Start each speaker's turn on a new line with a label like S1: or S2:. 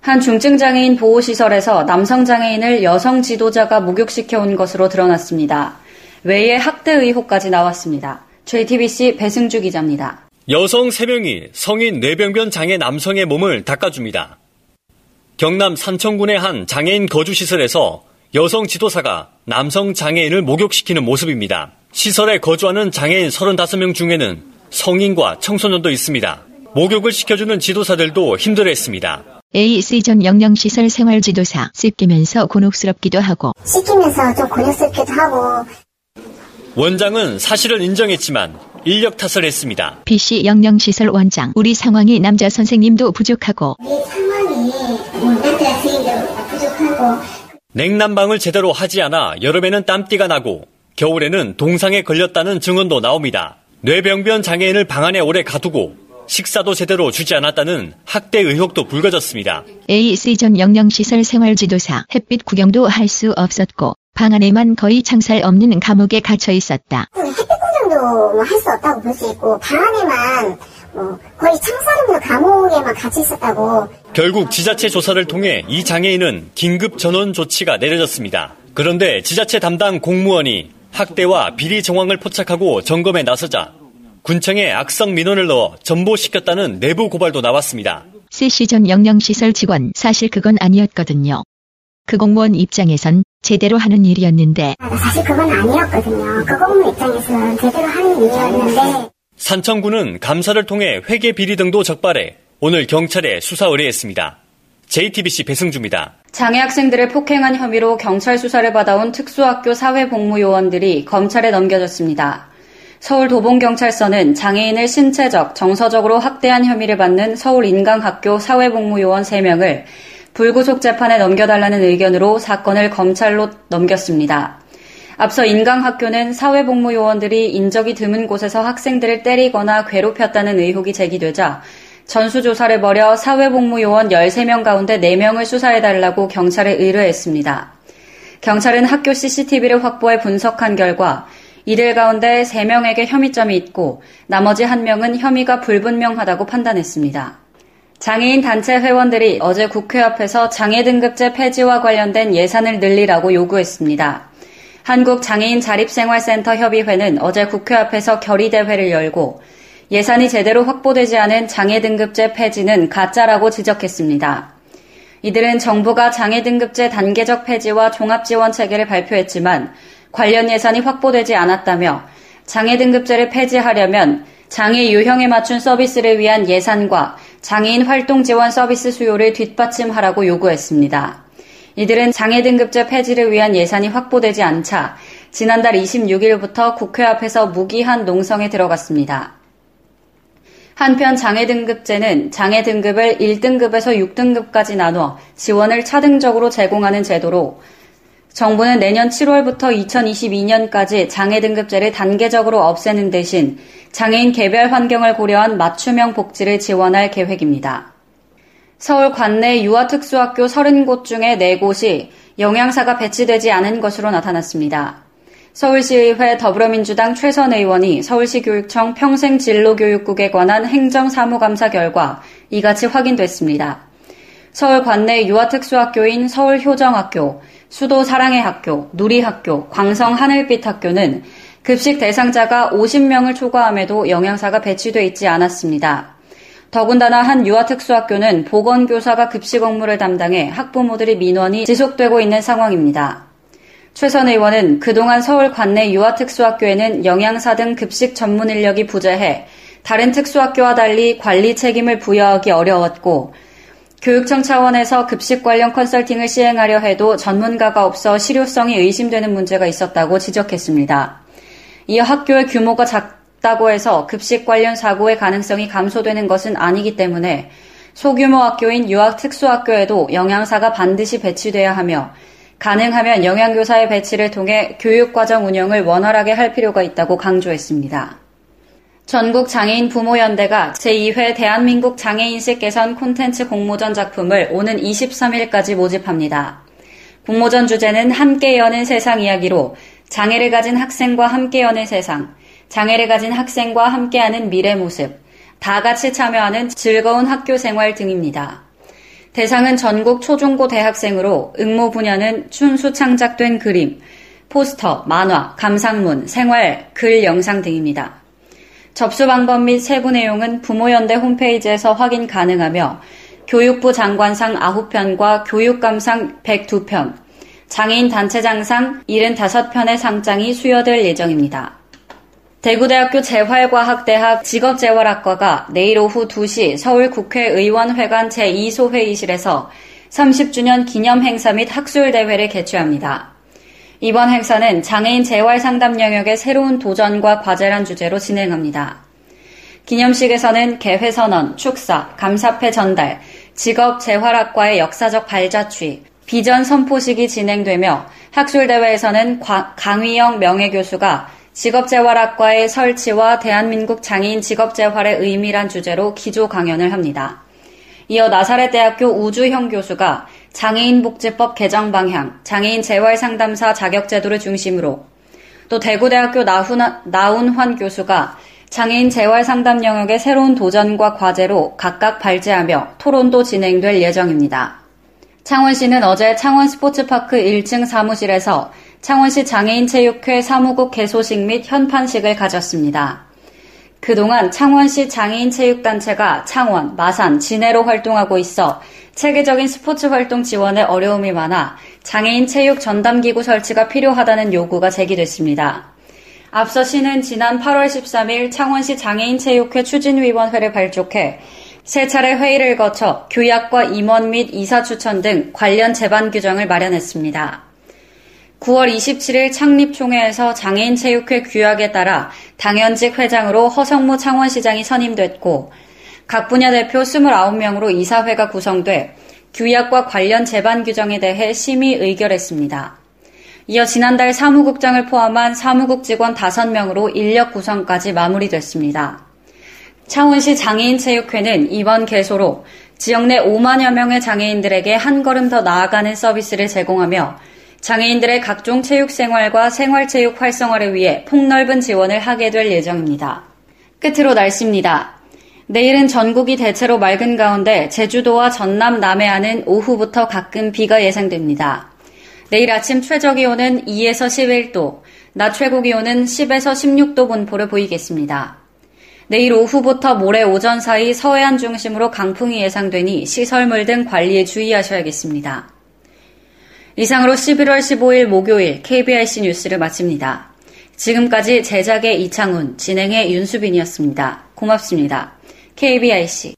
S1: 한 중증장애인 보호시설에서 남성장애인을 여성 지도자가 목욕시켜 온 것으로 드러났습니다. 외에 학대 의혹까지 나왔습니다. JTBC 배승주 기자입니다.
S2: 여성 3명이 성인 뇌병변 장애 남성의 몸을 닦아줍니다. 경남 산청군의 한 장애인 거주시설에서 여성 지도사가 남성 장애인을 목욕시키는 모습입니다. 시설에 거주하는 장애인 35명 중에는 성인과 청소년도 있습니다. 목욕을 시켜주는 지도사들도 힘들어했습니다.
S3: AC 전 영영시설 생활지도사 씻기면서 곤혹스럽기도 하고
S4: 씻기면서 좀 곤욕스럽기도 하고
S2: 원장은 사실을 인정했지만 인력 탓을 했습니다.
S3: BC 영영시설 원장 우리 상황이 남자 선생님도 부족하고
S4: 우리 상황이 뭐 남자 선생님도 부족하고
S2: 냉난방을 제대로 하지 않아 여름에는 땀띠가 나고 겨울에는 동상에 걸렸다는 증언도 나옵니다. 뇌병변 장애인을 방 안에 오래 가두고 식사도 제대로 주지 않았다는 학대 의혹도 불거졌습니다.
S3: AC 전 영영시설 생활지도사 햇빛 구경도 할 수 없었고 방 안에만 거의 창살 없는 감옥에 gat혀 있었다.
S4: 햇빛 구경도 뭐 할 수 없다고 볼 수 있고 방 안에만 뭐 거의 창살없는 감옥에만 갇혀 있었다고
S2: 결국 지자체 조사를 통해 이 장애인은 긴급 전원 조치가 내려졌습니다. 그런데 지자체 담당 공무원이 학대와 비리 정황을 포착하고 점검에 나서자 군청에 악성 민원을 넣어 전보시켰다는 내부 고발도 나왔습니다.
S3: CC 전 영영시설 직원 사실 그건 아니었거든요. 그 공무원 입장에선 제대로 하는 일이었는데
S4: 아, 사실 그건 아니었거든요. 그 공무 입장에서는 제대로 하는 일이었는데
S2: 산청구는 감사를 통해 회계 비리 등도 적발해 오늘 경찰에 수사 의뢰했습니다. JTBC 배승주입니다.
S1: 장애 학생들을 폭행한 혐의로 경찰 수사를 받아온 특수학교 사회복무요원들이 검찰에 넘겨졌습니다. 서울 도봉경찰서는 장애인을 신체적, 정서적으로 학대한 혐의를 받는 서울 인강학교 사회복무요원 3명을 불구속 재판에 넘겨달라는 의견으로 사건을 검찰로 넘겼습니다. 앞서 인강학교는 사회복무요원들이 인적이 드문 곳에서 학생들을 때리거나 괴롭혔다는 의혹이 제기되자 전수조사를 벌여 사회복무요원 13명 가운데 4명을 수사해달라고 경찰에 의뢰했습니다. 경찰은 학교 CCTV를 확보해 분석한 결과 이들 가운데 3명에게 혐의점이 있고 나머지 1명은 혐의가 불분명하다고 판단했습니다. 장애인 단체 회원들이 어제 국회 앞에서 장애 등급제 폐지와 관련된 예산을 늘리라고 요구했습니다. 한국장애인 자립생활센터 협의회는 어제 국회 앞에서 결의대회를 열고 예산이 제대로 확보되지 않은 장애 등급제 폐지는 가짜라고 지적했습니다. 이들은 정부가 장애 등급제 단계적 폐지와 종합 지원 체계를 발표했지만 관련 예산이 확보되지 않았다며 장애 등급제를 폐지하려면 장애 유형에 맞춘 서비스를 위한 예산과 장애인 활동 지원 서비스 수요를 뒷받침하라고 요구했습니다. 이들은 장애 등급제 폐지를 위한 예산이 확보되지 않자 지난달 26일부터 국회 앞에서 무기한 농성에 들어갔습니다. 한편 장애 등급제는 장애 등급을 1등급에서 6등급까지 나눠 지원을 차등적으로 제공하는 제도로 정부는 내년 7월부터 2022년까지 장애 등급제를 단계적으로 없애는 대신 장애인 개별 환경을 고려한 맞춤형 복지를 지원할 계획입니다. 서울 관내 유아특수학교 30곳 중에 4곳이 영양사가 배치되지 않은 것으로 나타났습니다. 서울시의회 더불어민주당 최선 의원이 서울시 교육청 평생진로교육국에 관한 행정사무감사 결과 이같이 확인됐습니다. 서울 관내 유아특수학교인 서울효정학교, 수도 사랑의 학교, 누리학교, 광성 하늘빛 학교는 급식 대상자가 50명을 초과함에도 영양사가 배치돼 있지 않았습니다. 더군다나 한 유아특수학교는 보건교사가 급식 업무를 담당해 학부모들의 민원이 지속되고 있는 상황입니다. 최선 의원은 그동안 서울 관내 유아특수학교에는 영양사 등 급식 전문 인력이 부재해 다른 특수학교와 달리 관리 책임을 부여하기 어려웠고 교육청 차원에서 급식 관련 컨설팅을 시행하려 해도 전문가가 없어 실효성이 의심되는 문제가 있었다고 지적했습니다. 이어 학교의 규모가 작다고 해서 급식 관련 사고의 가능성이 감소되는 것은 아니기 때문에 소규모 학교인 유아 특수학교에도 영양사가 반드시 배치돼야 하며 가능하면 영양교사의 배치를 통해 교육과정 운영을 원활하게 할 필요가 있다고 강조했습니다. 전국 장애인 부모연대가 제2회 대한민국 장애인식 개선 콘텐츠 공모전 작품을 오는 23일까지 모집합니다. 공모전 주제는 함께 여는 세상 이야기로 장애를 가진 학생과 함께 여는 세상, 장애를 가진 학생과 함께하는 미래 모습, 다 같이 참여하는 즐거운 학교 생활 등입니다. 대상은 전국 초중고 대학생으로 응모 분야는 춘수 창작된 그림, 포스터, 만화, 감상문, 생활, 글, 영상 등입니다. 접수 방법 및 세부 내용은 부모연대 홈페이지에서 확인 가능하며 교육부 장관상 9편과 교육감상 102편, 장애인 단체장상 75편의 상장이 수여될 예정입니다. 대구대학교 재활과학대학 직업재활학과가 내일 오후 2시 서울국회의원회관 제2소 회의실에서 30주년 기념 행사 및 학술 대회를 개최합니다. 이번 행사는 장애인 재활 상담 영역의 새로운 도전과 과제란 주제로 진행합니다. 기념식에서는 개회 선언, 축사, 감사패 전달, 직업 재활학과의 역사적 발자취, 비전 선포식이 진행되며 학술대회에서는 강위영 명예교수가 직업재활학과의 설치와 대한민국 장애인 직업재활의 의미란 주제로 기조 강연을 합니다. 이어 나사렛대학교 우주형 교수가 장애인 복지법 개정 방향, 장애인 재활 상담사 자격 제도를 중심으로 또 대구대학교 나훈, 나운환 교수가 장애인 재활 상담 영역의 새로운 도전과 과제로 각각 발제하며 토론도 진행될 예정입니다. 창원시는 어제 창원 스포츠파크 1층 사무실에서 창원시 장애인체육회 사무국 개소식 및 현판식을 가졌습니다. 그동안 창원시 장애인체육단체가 창원, 마산, 진해로 활동하고 있어 체계적인 스포츠 활동 지원에 어려움이 많아 장애인 체육 전담기구 설치가 필요하다는 요구가 제기됐습니다. 앞서 시는 지난 8월 13일 창원시 장애인체육회 추진위원회를 발족해 세 차례 회의를 거쳐 교약과 임원 및 이사 추천 등 관련 제반 규정을 마련했습니다. 9월 27일 창립총회에서 장애인체육회 규약에 따라 당연직 회장으로 허성무 창원시장이 선임됐고 각 분야 대표 29명으로 이사회가 구성돼 규약과 관련 제반 규정에 대해 심의 의결했습니다. 이어 지난달 사무국장을 포함한 사무국 직원 5명으로 인력 구성까지 마무리됐습니다. 창원시 장애인체육회는 이번 개소로 지역 내 5만여 명의 장애인들에게 한 걸음 더 나아가는 서비스를 제공하며 장애인들의 각종 체육 생활과 생활체육 활성화를 위해 폭넓은 지원을 하게 될 예정입니다. 끝으로 날씨입니다. 내일은 전국이 대체로 맑은 가운데 제주도와 전남 남해안은 오후부터 가끔 비가 예상됩니다. 내일 아침 최저 기온은 2에서 11도, 낮 최고 기온은 10에서 16도 분포를 보이겠습니다. 내일 오후부터 모레 오전 사이 서해안 중심으로 강풍이 예상되니 시설물 등 관리에 주의하셔야겠습니다. 이상으로 11월 15일 목요일 KBIC 뉴스를 마칩니다. 지금까지 제작의 이창훈, 진행의 윤수빈이었습니다. 고맙습니다. KBIC